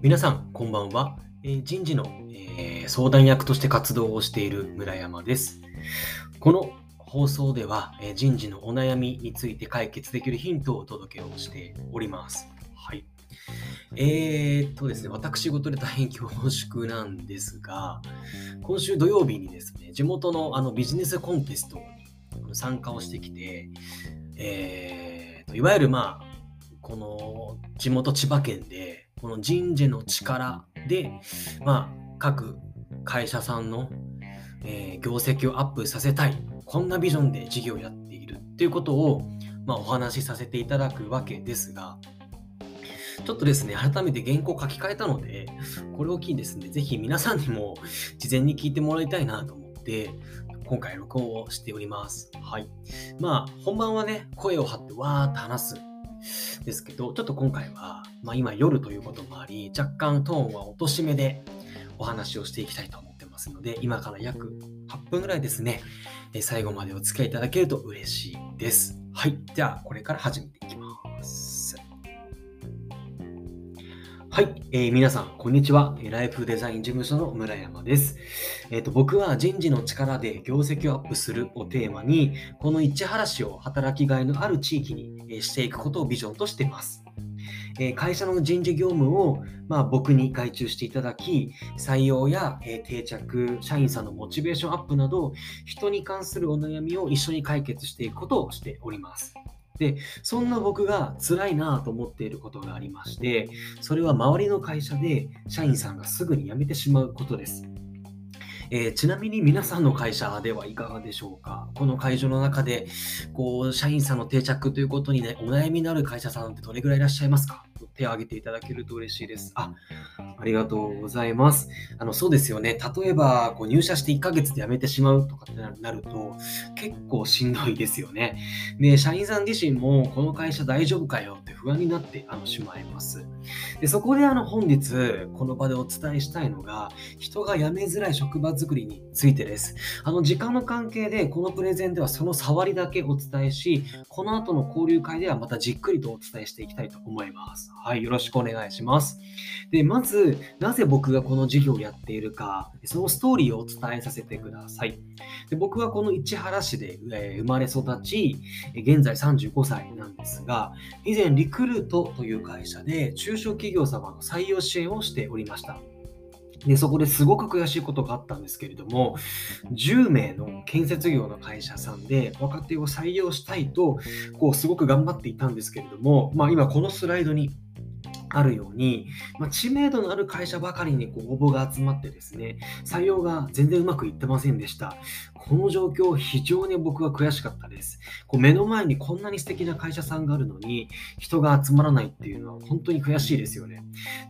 皆さん、こんばんは。えー人事の、えー相談役として活動をしている村山です。この放送では、えー人事のお悩みについて解決できるヒントをお届けをしております。はい。えー、っとですね、私事で大変恐縮なんですが、今週土曜日にですね、地元のあのビジネスコンテストに参加をしてきて、えーと、いわゆるまあ、この地元千葉県で、この人事の力で、まあ、各会社さんの、えー業績をアップさせたい、こんなビジョンで事業をやっているっていうことを、まあ、お話しさせていただくわけですが、ちょっとですね、改めて原稿書き換えたので、これを機にですね、ぜひ皆さんにも事前に聞いてもらいたいなと思って、今回録音をしております。はい。まあ、本番はね、声を張ってわーって話すですけど、ちょっと今回は、まあ今夜ということもあり、若干トーンは落とし目でお話をしていきたいと思ってますので、今から約8分ぐらいですね、最後までお付き合いいただけると嬉しいです。はい。じゃあ、これから始めていきます。はい、えー皆さん、こんにちは。ライフデザイン事務所の村山です。えーと僕は人事の力で業績をアップするをテーマに、この市原市を働きがいのある地域にしていくことをビジョンとしています。え会社の人事業務を、まあ、僕に外注していただき、採用や、え定着、社員さんのモチベーションアップなど、人に関するお悩みを一緒に解決していくことをしております。で、そんな僕が辛いなと思っていることがありまして、それは周りの会社で社員さんがすぐに辞めてしまうことです。えーちなみに皆さんの会社ではいかがでしょうか？この会場の中で、こう、社員さんの定着ということにね、お悩みのある会社さんってどれぐらいいらっしゃいますか？手を挙げていただけると嬉しいです。あ、ありがとうございます。あの、そうですよね。例えば、こう入社して1ヶ月で辞めてしまうとかってなると、結構しんどいですよね。で、社員さん自身も、この会社大丈夫かよって不安になってあのしまいます。で、そこであの本日、この場でお伝えしたいのが、人が辞めづらい職場作りについてです。あの、時間の関係で、このプレゼンではその触りだけお伝えし、この後の交流会ではまたじっくりとお伝えしていきたいと思います。はい、よろしくお願いします。で、まず、なぜ僕がこの事業をやっているか、そのストーリーをお伝えさせてください。で僕はこの市原市で、え生まれ育ち、現在35歳なんですが、以前リクルートという会社で中小企業様の採用支援をしておりました。でそこですごく悔しいことがあったんですけれども、10名の建設業の会社さんで若手を採用したいと、こうすごく頑張っていたんですけれども、まあ、今このスライドにあるように、まあ、知名度のある会社ばかりにこう応募が集まってですね、採用が全然うまくいってませんでした。この状況、非常に僕は悔しかったです。こう目の前にこんなに素敵な会社さんがあるのに、人が集まらないっていうのは本当に悔しいですよね。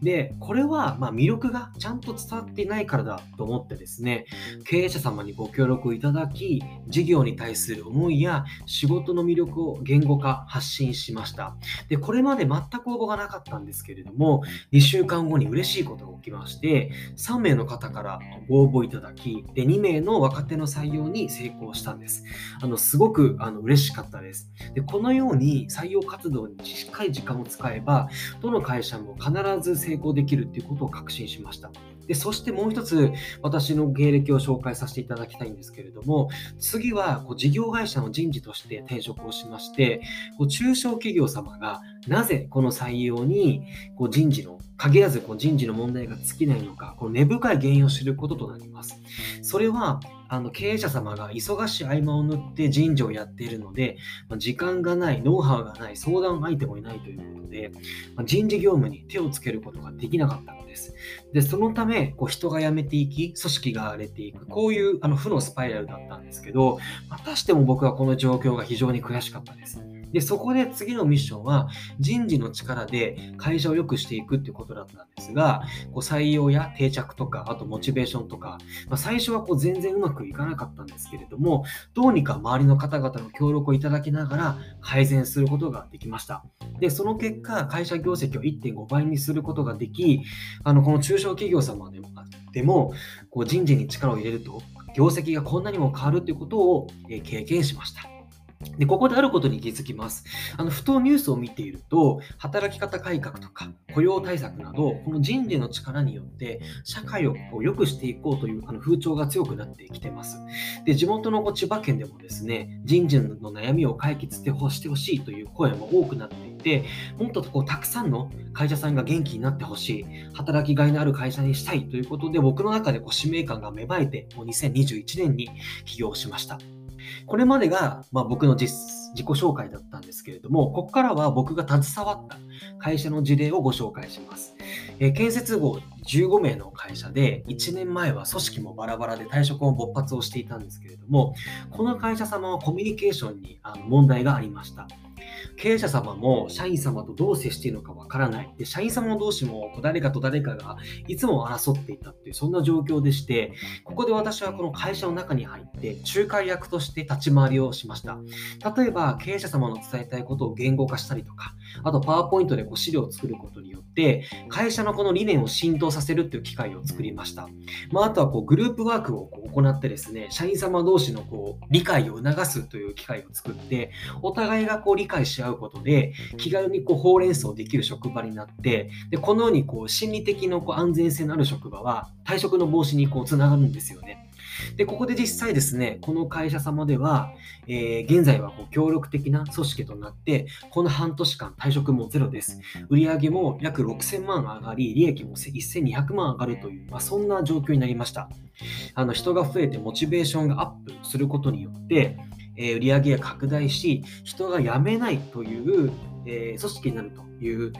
で、これはま魅力がちゃんと伝わっていないからだと思ってですね、経営者様にご協力いただき、事業に対する思いや仕事の魅力を言語化、発信しました。で、これまで全く応募がなかったんですけれども、2週間後に嬉しいことが起きまして、3名の方からご応募いただき、で、2名の若手の採用に成功したんです。あの、すごくあの嬉しかったです。で、このように採用活動にしっかり時間を使えば、どの会社も必ず成功できるっていうことを確信しました。で、そしてもう一つ、私の経歴を紹介させていただきたいんですけれども、次はこう事業会社の人事として転職をしまして、こう中小企業様がなぜこの採用にこう人事の限らずこう人事の問題が尽きないのか、この根深い原因を知ることとなります。それはあの経営者様が忙しい合間を縫って人事をやっているので、ま時間がない、ノウハウがない、相談相手もいないということで、ま人事業務に手をつけることができなかったのです。で、そのため、こう人が辞めていき、組織が荒れていく、こういうあの負のスパイラルだったんですけど、またしても僕はこの状況が非常に悔しかったです。で、そこで次のミッションは人事の力で会社を良くしていくっていうことだったんですが、こう採用や定着とか、あとモチベーションとか、まあ、最初はこう全然うまくいかなかったんですけれども、どうにか周りの方々の協力をいただきながら改善することができました。で、その結果、会社業績を1.5倍にすることができ、あのこの中小企業様でもでもこう人事に力を入れると、業績がこんなにも変わるということを、経験しました。で、ここであることに気づきます。あの、ふとニュースを見ていると、働き方改革とか雇用対策など、この人事の力によって、社会をこう良くしていこうというあの風潮が強くなってきてます。で、地元の千葉県でもですね、人事の悩みを解決してほしいという声も多くなっていて、もっとこうたくさんの会社さんが元気になってほしい、働きがいのある会社にしたいということで、僕の中でこう使命感が芽生えて、もう2021年に起業しました。これまでが、まあ、僕の自己紹介だったんですけれども、ここからは僕が携わった会社の事例をご紹介します。えー、建設後15名の会社で、1年前は組織もバラバラで退職を勃発をしていたんですけれども、この会社様はコミュニケーションにあの問題がありました。経営者様も社員様とどう接しているのかわからない。で、社員様同士も誰かと誰かがいつも争っていたっていう、そんな状況でして、ここで私はこの会社の中に入って、仲介役として立ち回りをしました。例えば、経営者様の伝えたいことを言語化したりとか、あと、パワーポイントでこう資料を作ることによって、会社のこの理念を浸透させるっていう機会を作りました。まあ、あとはこうグループワークをこう行ってですね、社員様同士のこう理解を促すという機会を作って、お互いがこう理解し合うことで、気軽にこうほうれん草できる職場になって、でこのようにこう心理的なこう安全性のある職場は退職の防止にこうつながるんですよね。で、ここで実際ですね、この会社様では、えー、現在はこう協力的な組織となって、この半年間退職もゼロです。売上も約6000万上がり、利益も1200万上がるという、まあ、そんな状況になりました。あの人が増えてモチベーションがアップすることによって、えー、売上が拡大し、人が辞めないという、え、組織になるという、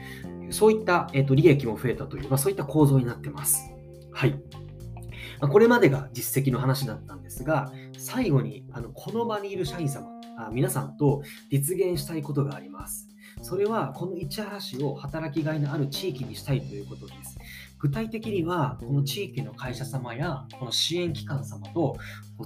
そういった、えーと、利益も増えたという、まあ、そういった構造になってます。はい。まこれまでが実績の話だったんですが、最後にあのこの場にいる社員様あ、皆さんと実現したいことがあります。それは、この市原市を働きがいのある地域にしたいということです。具体的には、この地域の会社様や、この支援機関様と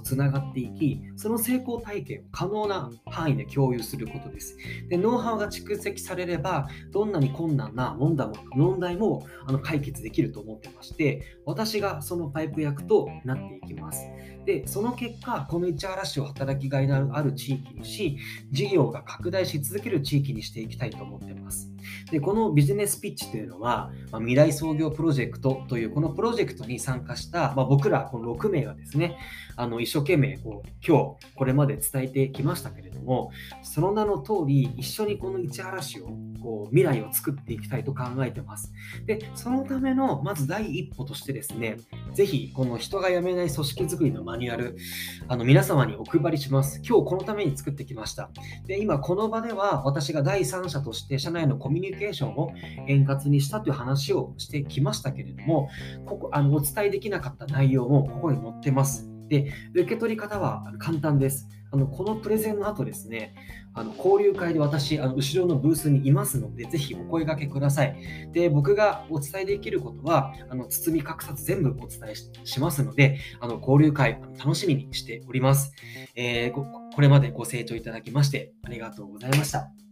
つながっていき、その成功体験を可能な範囲で共有することです。でノウハウが蓄積されれば、どんなに困難な問題も問題もあの解決できると思ってまして、私がそのパイプ役となっていきます。で、その結果、この市原市を働きがいのある地域にし、事業が拡大し続ける地域にしていきたいと思ってます。で、このビジネスピッチというのは、まあ、未来創業プロジェクトェクトというこのプロジェクトに参加した、まあ、僕らこの6名がですね、あの一生懸命こう今日これまで伝えてきましたけれども、その名の通り一緒にこの市原市をこう未来を作っていきたいと考えてます。で、そのためのまず第一歩としてですね、ぜひこの人が辞めない組織づくりのマニュアル、あの皆様にお配りします。今日このために作ってきました。で、今この場では私が第三者として社内のコミュニケーションを円滑にしたという話をしてきましたけれども、ここあのお伝えできなかった内容もここに載ってます。で、受け取り方は簡単です。あのこのプレゼンの後ですね、あの交流会で私、あの後ろのブースにいますので、ぜひお声掛けください。で、僕がお伝えできることは、あの包み隠さず全部お伝えしますので、あの交流会楽しみにしております、えー。これまでご清聴いただきましてありがとうございました。